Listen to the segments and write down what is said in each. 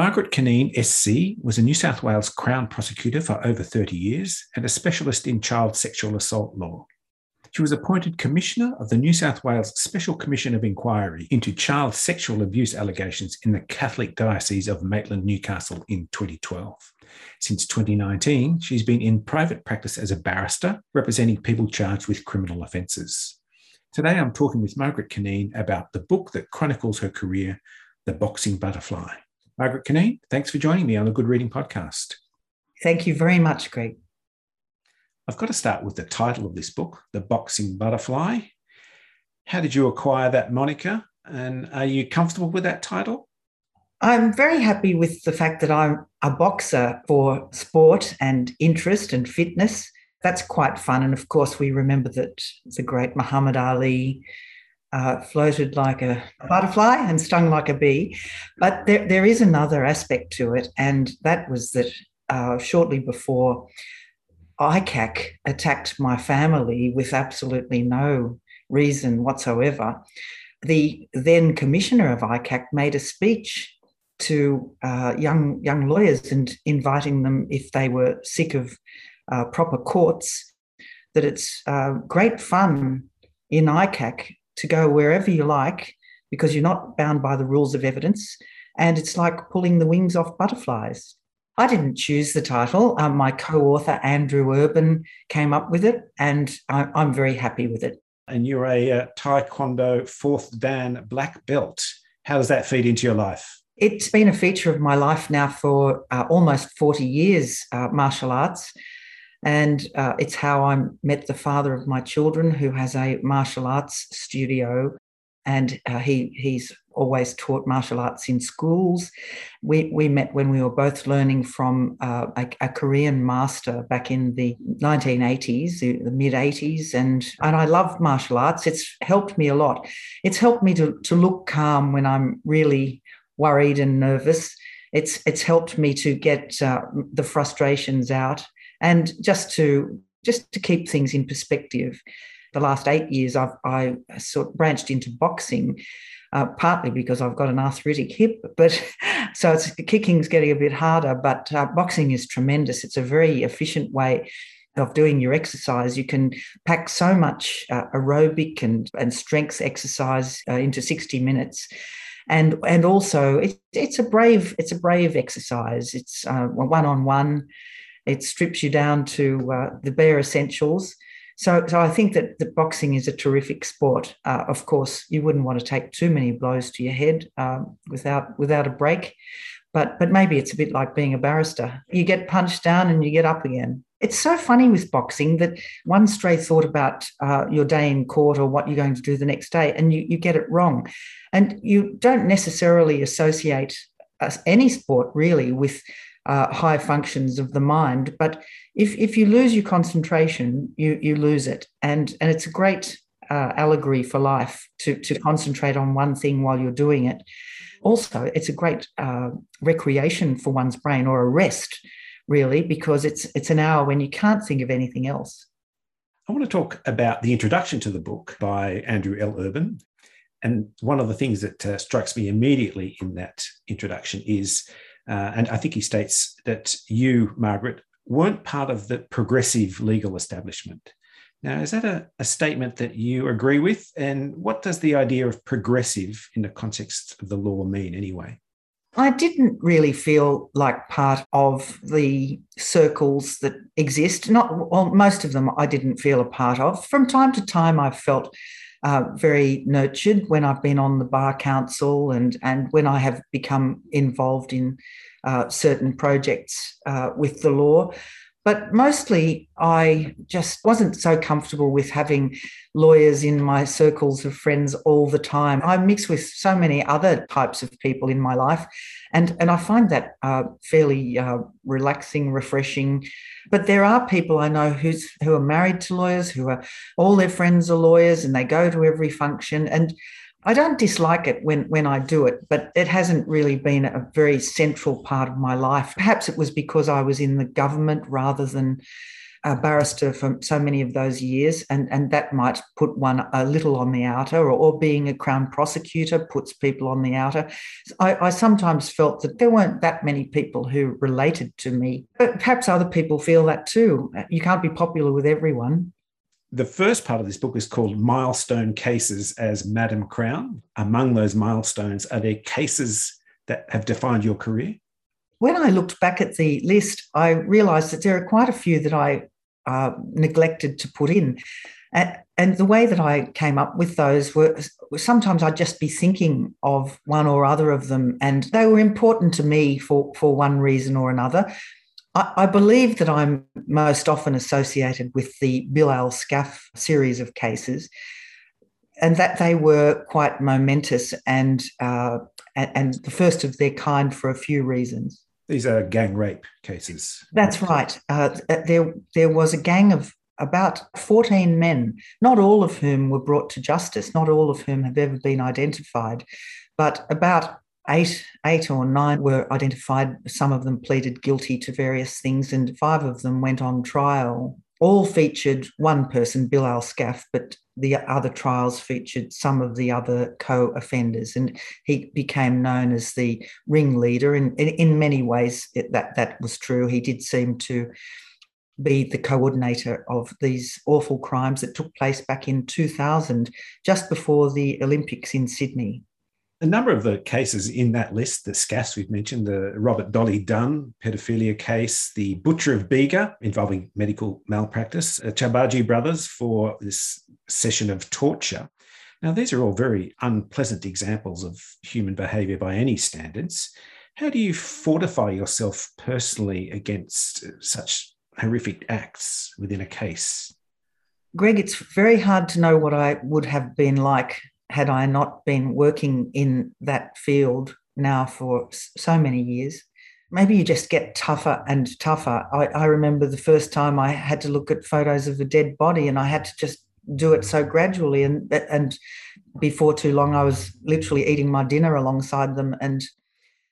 Margaret Cunneen SC was a New South Wales Crown prosecutor for over 30 years and a specialist in child sexual assault law. She was appointed Commissioner of the New South Wales Special Commission of Inquiry into child sexual abuse allegations in the Catholic Diocese of Maitland Newcastle in 2012. Since 2019, she's been in private practice as a barrister representing people charged with criminal offences. Today, I'm talking with Margaret Cunneen about the book that chronicles her career, The Boxing Butterfly. Margaret Cunneen, thanks for joining me on the Good Reading Podcast. Thank you very much, Greg. I've got to start with the title of this book, The Boxing Butterfly. How did you acquire that moniker? And are you comfortable with that title? I'm very happy with the fact that I'm a boxer for sport and interest and fitness. That's quite fun. And of course, we remember that the great Muhammad Ali uh, floated like a butterfly and stung like a bee. But there, there is another aspect to it, and that was that uh, shortly before ICAC attacked my family with absolutely no reason whatsoever, the then commissioner of ICAC made a speech to uh, young young lawyers and inviting them if they were sick of uh, proper courts that it's uh, great fun in ICAC to go wherever you like because you're not bound by the rules of evidence. And it's like pulling the wings off butterflies. I didn't choose the title. Um, my co author, Andrew Urban, came up with it, and I, am very happy with it. And you're a uh, Taekwondo fourth Dan black belt. How does that feed into your life? It's been a feature of my life now for uh, almost 40 years, uh, martial arts. And uh, it's how I met the father of my children, who has a martial arts studio. And uh, he he's always taught martial arts in schools. We, we met when we were both learning from uh, a, a, Korean master back in the 1980s, the, the mid 80s. And, and I love martial arts. It's helped me a lot. It's helped me to, to look calm when I'm really worried and nervous. It's, it's helped me to get uh, the frustrations out and just to just to keep things in perspective the last eight years i've i sort of branched into boxing uh, partly because I've got an arthritic hip, but so it's kicking's getting a bit harder. But uh, boxing is tremendous. It's a very efficient way of doing your exercise. You can pack so much uh, aerobic and and strength exercise uh, into sixty minutes. And, and also it, it's a brave it's a brave exercise. It's one on one. It strips you down to uh, the bare essentials. So, so I think that the boxing is a terrific sport. Uh, of course, you wouldn't want to take too many blows to your head um, without without a break, but but maybe it's a bit like being a barrister. You get punched down and you get up again. It's so funny with boxing that one stray thought about uh, your day in court or what you're going to do the next day, and you, you get it wrong. And you don't necessarily associate uh, any sport really with uh, high functions of the mind. But if, if you lose your concentration, you, you lose it. And, and it's a great uh, allegory for life to, to concentrate on one thing while you're doing it. Also, it's a great uh, recreation for one's brain or a rest, really, because it's, it's an hour when you can't think of anything else. I want to talk about the introduction to the book by Andrew L. Urban. And one of the things that uh, strikes me immediately in that introduction is uh, and I think he states that you, Margaret, weren't part of the progressive legal establishment. Now, is that a, a, statement that you agree with? And what does the idea of progressive in the context of the law mean anyway? I didn't really feel like part of the circles that exist. Not well, most of them I didn't feel a part of. From time to time, I felt uh, very nurtured when I've been on the bar council and and when I have become involved in uh, certain projects uh, with the law. But mostly, I just wasn't so comfortable with having lawyers in my circles of friends all the time. I mix with so many other types of people in my life, And, and I find that uh, fairly uh, relaxing, refreshing. But there are people I know who's, who are married to lawyers, who are all their friends are lawyers and they go to every function. And I don't dislike it when, when I do it, but it hasn't really been a very central part of my life. Perhaps it was because I was in the government rather than a barrister for so many of those years, and, and that might put one a little on the outer, or, or being a Crown prosecutor puts people on the outer. I, I sometimes felt that there weren't that many people who related to me, but perhaps other people feel that too. Uh, you can't be popular with everyone. The first part of this book is called Milestone Cases as Madam Crown. Among those milestones, are there cases that have defined your career? When I looked back at the list, I realised that there are quite a few that I uh, neglected to put in. And, the way that I came up with those were, were sometimes I'd just be thinking of one or other of them, and they were important to me for, for one reason or another. I, I believe that I'm most often associated with the Bilal Skaf series of cases, and that they were quite momentous and, uh, and, and the first of their kind for a few reasons. These are gang rape cases. That's right. Uh, there, there was a gang of about 14 men, not all of whom were brought to justice, not all of whom have ever been identified, but about eight, eight or nine were identified. Some of them pleaded guilty to various things, and five of them went on trial all featured one person, Bilal Skaf, but the other trials featured some of the other co-offenders, and he became known as the ringleader. And in, in many ways, it, that that was true. He did seem to be the coordinator of these awful crimes that took place back in 2000, just before the Olympics in Sydney. A number of the cases in that list, the Skafs we've mentioned, the Robert Dolly Dunn pedophilia case, the Butcher of Bega involving medical malpractice, the Chabaji brothers for this session of torture. Now, these are all very unpleasant examples of human behavior by any standards. How do you fortify yourself personally against uh, such horrific acts within a case? Greg, it's very hard to know what I would have been like had I not been working in that field now for so many years, maybe you just get tougher and tougher. I, I, remember the first time I had to look at photos of a dead body, and I had to just do it so gradually. And and before too long, I was literally eating my dinner alongside them, and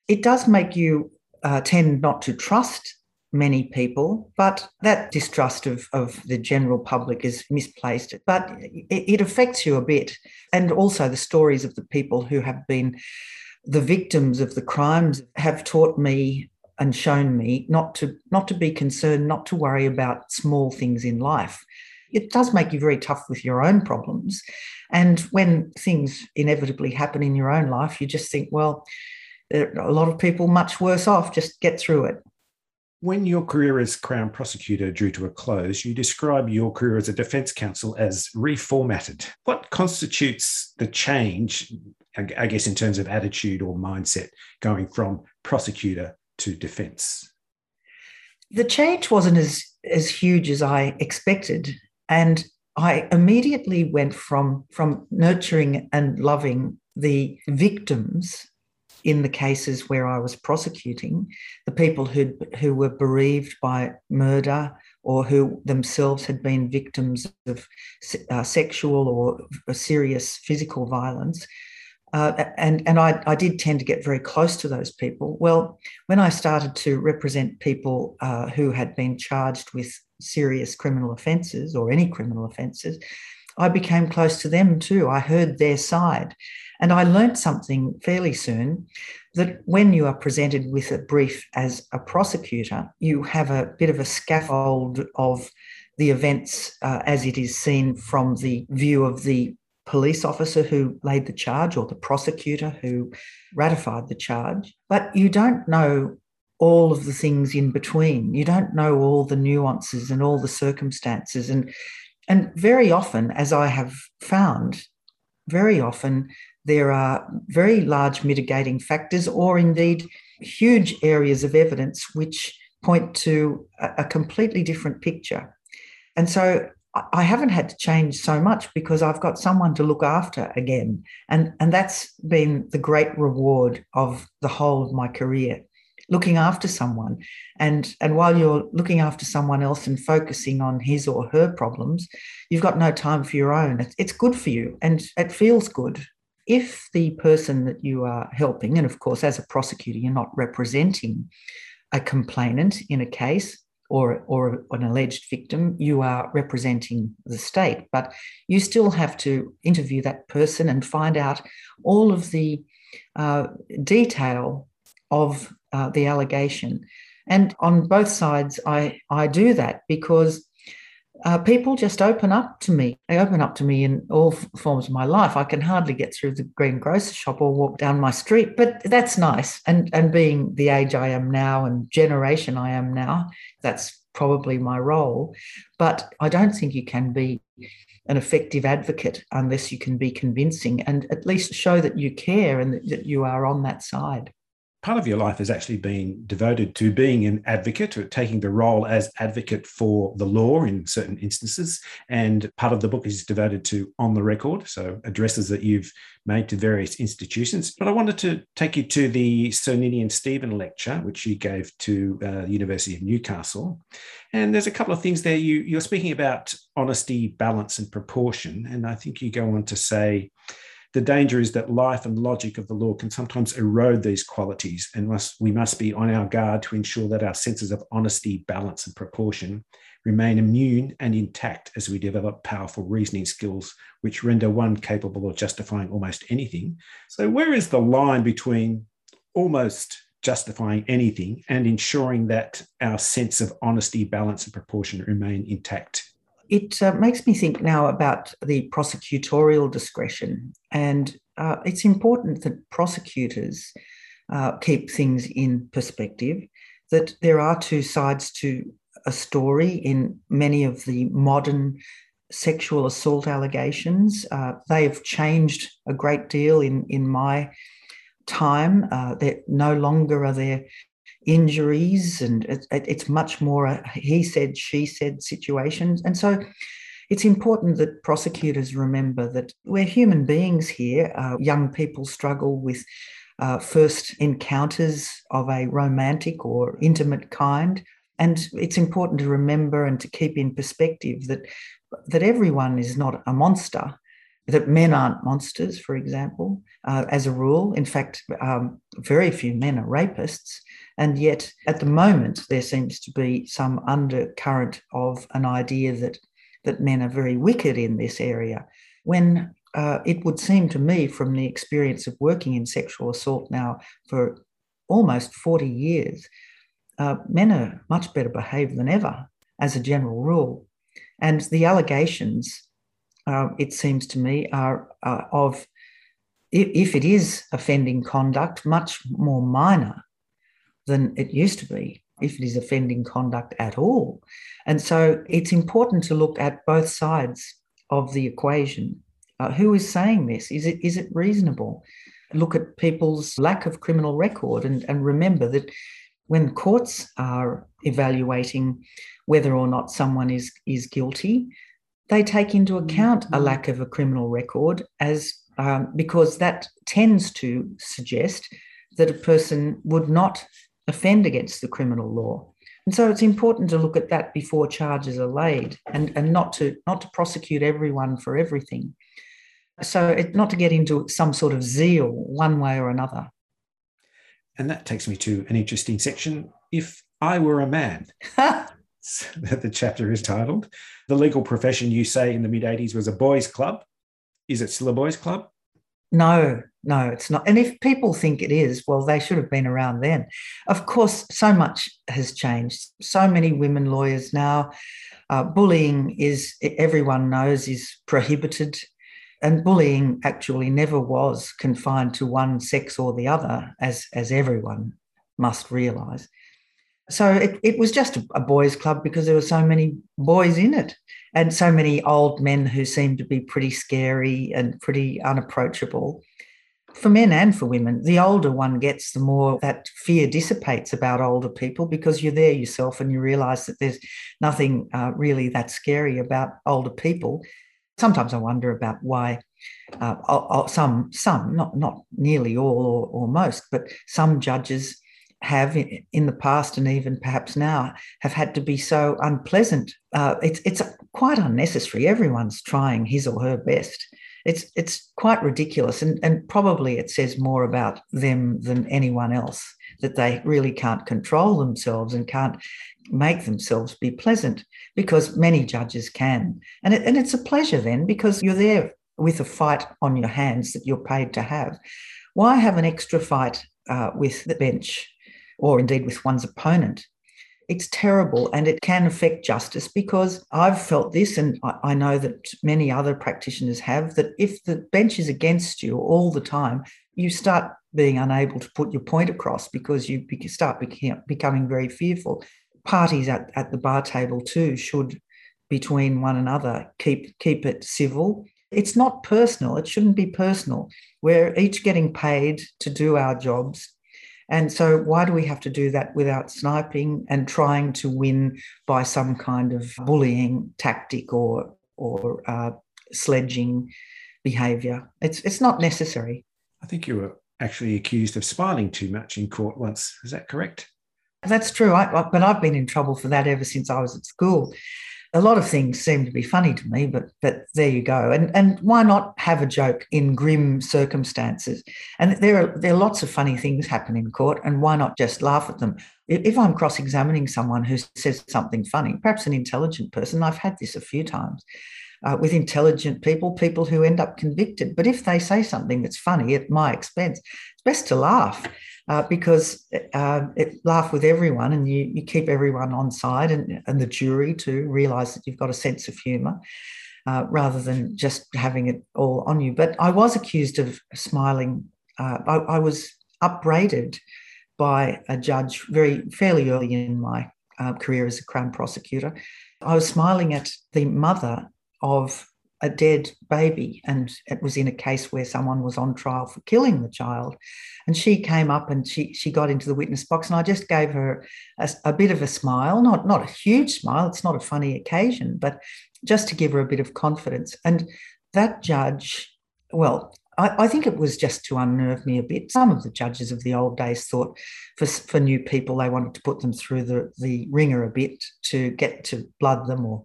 it does make you uh, tend not to trust many people, but that distrust of, of the general public is misplaced. But it, it affects you a bit. And also the stories of the people who have been the victims of the crimes have taught me and shown me not to not to be concerned, not to worry about small things in life. It does make you very tough with your own problems. And when things inevitably happen in your own life, you just think, well, a lot of people much worse off, just get through it. When your career as Crown prosecutor drew to a close, you describe your career as a defence counsel as reformatted. What constitutes the change, I guess, in terms of attitude or mindset going from prosecutor to defence? The change wasn't as, as huge as I expected. And I immediately went from, from nurturing and loving the victims in the cases where I was prosecuting, the people who who were bereaved by murder or who themselves had been victims of uh, sexual or serious physical violence. Uh, and and I, I did tend to get very close to those people. Well, when I started to represent people uh, who had been charged with serious criminal offences or any criminal offences, I became close to them too. I heard their side. And I learnt something fairly soon that when you are presented with a brief as a prosecutor, you have a bit of a scaffold of the events uh, as it is seen from the view of the police officer who laid the charge or the prosecutor who ratified the charge. But you don't know all of the things in between. You don't know all the nuances and all the circumstances. And, and very often, as I have found, very often there are very large mitigating factors, or indeed huge areas of evidence which point to a, completely different picture. And so I haven't had to change so much because I've got someone to look after again. And, and that's been the great reward of the whole of my career looking after someone. And, and while you're looking after someone else and focusing on his or her problems, you've got no time for your own. It's, it's good for you and it feels good. If the person that you are helping, and of course, as a prosecutor, you're not representing a complainant in a case, or, or an alleged victim, you are representing the state. But you still have to interview that person and find out all of the uh, detail of uh, the allegation. And on both sides, I, I do that because uh, people just open up to me. They open up to me in all forms of my life. I can hardly get through the green grocery shop or walk down my street, but that's nice. And and being the age I am now and generation I am now, that's probably my role. But I don't think you can be an effective advocate unless you can be convincing and at least show that you care and that you are on that side part of your life has actually been devoted to being an advocate or taking the role as advocate for the law in certain instances. And part of the book is devoted to on the record, so addresses that you've made to various institutions. But I wanted to take you to the Sir Ninian Stephen lecture, which you gave to uh, the University of Newcastle. And there's a couple of things there. You, you're speaking about honesty, balance, and proportion. And I think you go on to say, the danger is that life and logic of the law can sometimes erode these qualities, and must, we must be on our guard to ensure that our senses of honesty, balance, and proportion remain immune and intact as we develop powerful reasoning skills which render one capable of justifying almost anything. So, where is the line between almost justifying anything and ensuring that our sense of honesty, balance, and proportion remain intact it uh, makes me think now about the prosecutorial discretion. And uh, it's important that prosecutors uh, keep things in perspective, that there are two sides to a story in many of the modern sexual assault allegations. Uh, they've changed a great deal in, in my time. Uh, no longer are there injuries, and it, it, it's much more a he said, she said situations. And so it's important that prosecutors remember that we're human beings here. Uh, young people struggle with uh, first encounters of a romantic or intimate kind. And it's important to remember and to keep in perspective that, that everyone is not a monster that men aren't monsters, for example, uh, as a rule. In fact, um, very few men are rapists. And yet, at the moment, there seems to be some undercurrent of an idea that, that men are very wicked in this area. When uh, it would seem to me, from the experience of working in sexual assault now for almost 40 years, uh, men are much better behaved than ever, as a general rule. And the allegations uh, it seems to me, are of, if it is offending conduct, much more minor than it used to be, if it is offending conduct at all. And so it's important to look at both sides of the equation. Uh, who is saying this? Is it, is it reasonable? Look at people's lack of criminal record and, and remember that when courts are evaluating whether or not someone is, is guilty, they take into account a mm-hmm. lack of a criminal record as um, because that tends to suggest that a person would not offend against the criminal law. And so it's important to look at that before charges are laid and, and not to not to prosecute everyone for everything. So it, not to get into some sort of zeal one way or another. And that takes me to an interesting section. If I were a man, that the chapter is titled. The legal profession, you say, in the mid 80s was a boys' club. Is it still a boys' club? No, no, it's not. And if people think it is, well, they should have been around then. Of course, so much has changed. So many women lawyers now. Uh, bullying is, everyone knows, is prohibited. And bullying actually never was confined to one sex or the other, as, as everyone must realise. So it, it was just a boys' club because there were so many boys in it and so many old men who seemed to be pretty scary and pretty unapproachable. for men and for women, the older one gets, the more that fear dissipates about older people because you're there yourself and you realize that there's nothing uh, really that scary about older people. Sometimes I wonder about why uh, some, some, not not nearly all or, or most, but some judges have in, the past and even perhaps now have had to be so unpleasant. Uh, it's it's quite unnecessary. Everyone's trying his or her best. It's it's quite ridiculous, and and probably it says more about them than anyone else that they really can't control themselves and can't make themselves be pleasant because many judges can, and it, and it's a pleasure then because you're there with a fight on your hands that you're paid to have. Why have an extra fight uh, with the bench or indeed with one's opponent? It's terrible and it can affect justice because I've felt this, and I know that many other practitioners have, that if the bench is against you all the time, you start being unable to put your point across because you start becoming very fearful. Parties at, at the bar table too should between one another keep keep it civil it's not personal. It shouldn't be personal. We're each getting paid to do our jobs. And so, why do we have to do that without sniping and trying to win by some kind of bullying tactic or or uh, sledging behaviour? It's it's not necessary. I think you were actually accused of smiling too much in court once. Is that correct? That's true. I, but I've been in trouble for that ever since I was at school a lot of things seem to be funny to me, but but there you go. And and why not have a joke in grim circumstances? And there are there are lots of funny things happen in court, and why not just laugh at them? If I'm cross-examining someone who says something funny, perhaps an intelligent person, I've had this a few times. Uh, with intelligent people, people who end up convicted. But if they say something that's funny at my expense, it's best to laugh uh, because uh, it laugh with everyone and you, you keep everyone on side and, and the jury to realize that you've got a sense of humor uh, rather than just having it all on you. But I was accused of smiling. Uh, I, I, was upbraided by a judge very fairly early in my uh, career as a Crown prosecutor. I was smiling at the mother of a dead baby. And it was in a case where someone was on trial for killing the child. And she came up and she, she got into the witness box, and I just gave her a, a bit of a smile, not, not a huge smile, it's not a funny occasion, but just to give her a bit of confidence. And that judge, well, I, think it was just to unnerve me a bit. Some of the judges of the old days thought for, for new people, they wanted to put them through the, the wringer a bit to get to blood them or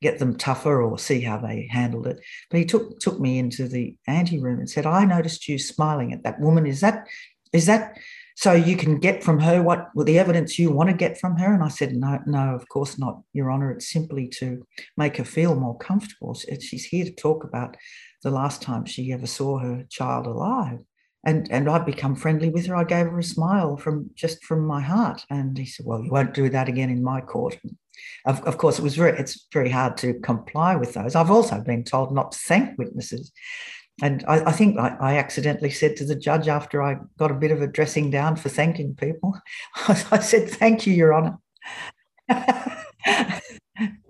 get them tougher or see how they handled it. But he took took me into the ante room and said, "I noticed you smiling at that woman. Is that is that so you can get from her what well, the evidence you want to get from her?" And I said, "No, no, of course not, Your Honour. It's simply to make her feel more comfortable. She's here to talk about the last time she ever saw her child alive." and and I'd become friendly with her. I gave her a smile from just from my heart, and he said, "Well, you won't do that again in my court." Of, of, course, it was very it's very hard to comply with those. I've also been told not to thank witnesses, and I, I think I, I, accidentally said to the judge after I got a bit of a dressing down for thanking people, I said, "Thank you, Your Honour."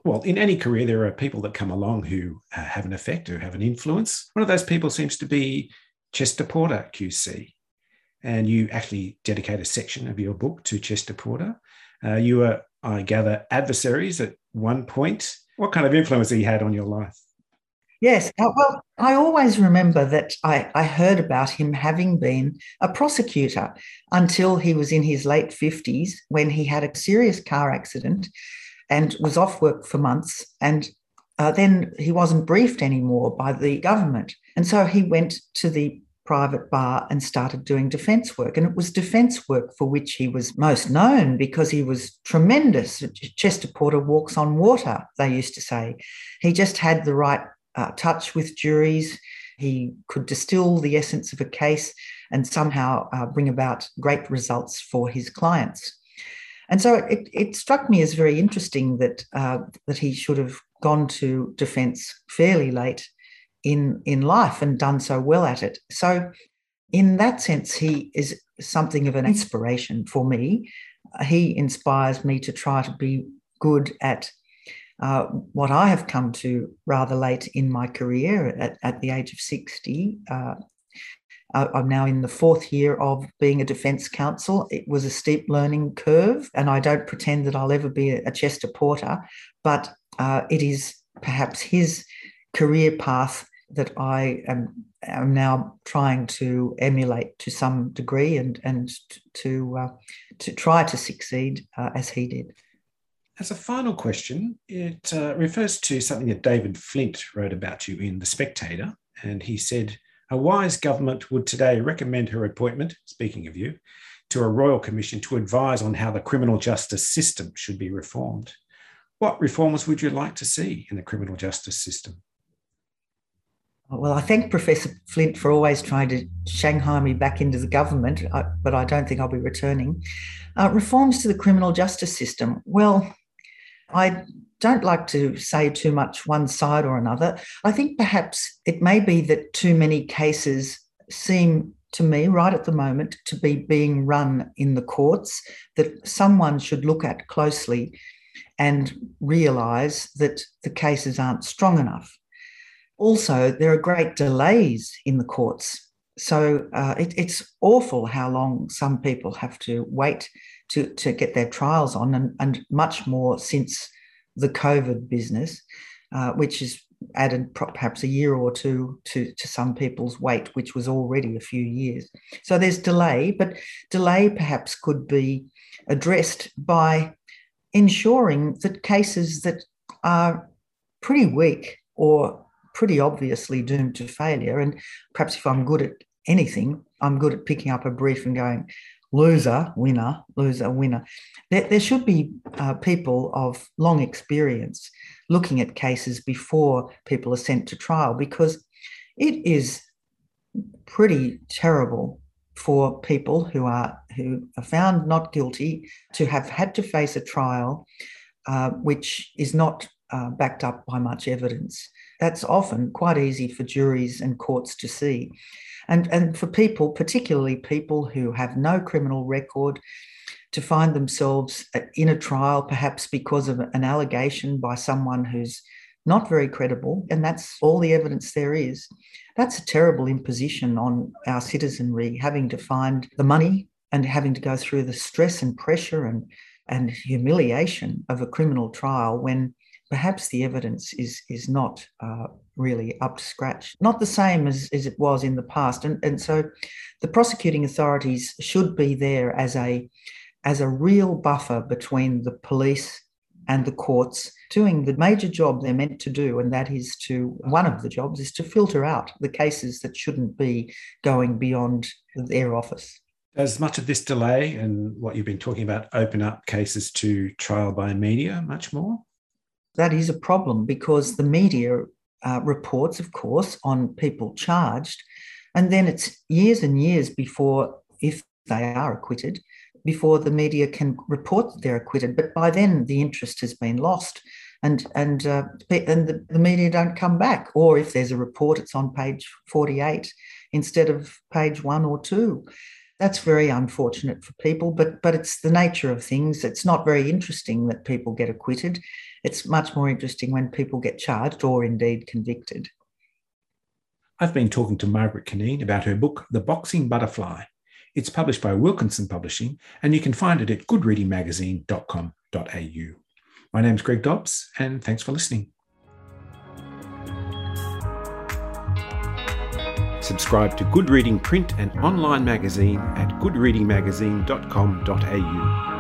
well, in any career, there are people that come along who uh, have an effect, who have an influence. One of those people seems to be Chester Porter QC, and you actually dedicate a section of your book to Chester Porter. Uh, you were I gather, adversaries at one point. What kind of influence he had on your life? Yes. Uh, well, I always remember that I, I, heard about him having been a prosecutor until he was in his late 50s when he had a serious car accident and was off work for months. And uh, then he wasn't briefed anymore by the government. And so he went to the private bar and started doing defence work. And it was defence work for which he was most known because he was tremendous. Chester Porter walks on water, they used to say. He just had the right uh, touch with juries. He could distill the essence of a case and somehow uh, bring about great results for his clients. And so it, it struck me as very interesting that uh, that he should have gone to defence fairly late in in life and done so well at it. So, in that sense, he is something of an inspiration for me. He inspires me to try to be good at uh, what I have come to rather late in my career at, at the age of 60. Uh, Uh, I'm now in the fourth year of being a defence counsel. It was a steep learning curve, and I don't pretend that I'll ever be a Chester Porter, but uh, it is perhaps his career path that I am, am now trying to emulate to some degree and and to uh, to try to succeed uh, as he did. As a final question, it uh, refers to something that David Flint wrote about you in The Spectator, and he said, "A wise government would today recommend her appointment. Speaking of you." To a royal commission to advise on how the criminal justice system should be reformed. What reforms would you like to see in the criminal justice system? Well, I thank Professor Flint for always trying to Shanghai me back into the government, but I don't think I'll be returning. Uh, reforms to the criminal justice system. Well, I don't like to say too much one side or another. I think perhaps it may be that too many cases seem to me right at the moment to be being run in the courts that someone should look at closely and realise that the cases aren't strong enough. Also, there are great delays in the courts. So uh, it, it's awful how long some people have to wait to, to get their trials on, and, and much more since the COVID business, uh, which has added perhaps a year or two to, to some people's wait, which was already a few years. So there's delay, but delay perhaps could be addressed by ensuring that cases that are pretty weak or pretty obviously doomed to failure, and perhaps if I'm good at anything, I'm good at picking up a brief and going, loser, winner, loser, winner. There, there should be uh, people of long experience looking at cases before people are sent to trial because it is pretty terrible for people who are who are found not guilty to have had to face a trial uh, which is not uh, backed up by much evidence. That's often quite easy for juries and courts to see. And, and for people, particularly people who have no criminal record, to find themselves uh, in a trial, perhaps because of an allegation by someone who's not very credible, and that's all the evidence there is. That's a terrible imposition on our citizenry, having to find the money and having to go through the stress and pressure and, and humiliation of a criminal trial when perhaps the evidence is, is not uh, really up to scratch, not the same as, as it was in the past. And, and so the prosecuting authorities should be there as a, as a real buffer between the police and the courts doing the major job they're meant to do, and that is to one of the jobs is to filter out the cases that shouldn't be going beyond their office. Does much of this delay and what you've been talking about open up cases to trial by media much more? That is a problem because the media uh, reports, of course, on people charged, and then it's years and years before, if they are acquitted, before the media can report that they're acquitted. But by then, the interest has been lost, and and uh, and the, the media don't come back. Or if there's a report, it's on page forty-eight instead of page one or two. That's very unfortunate for people, but but it's the nature of things. It's not very interesting that people get acquitted. It's much more interesting when people get charged or indeed convicted. I've been talking to Margaret Cunneen about her book, The Boxing Butterfly it's published by Wilkinson Publishing, and you can find it at goodreadingmagazine.com.au. My name's Greg Dobbs, and thanks for listening. Subscribe to Good Reading print and online magazine at goodreadingmagazine.com.au.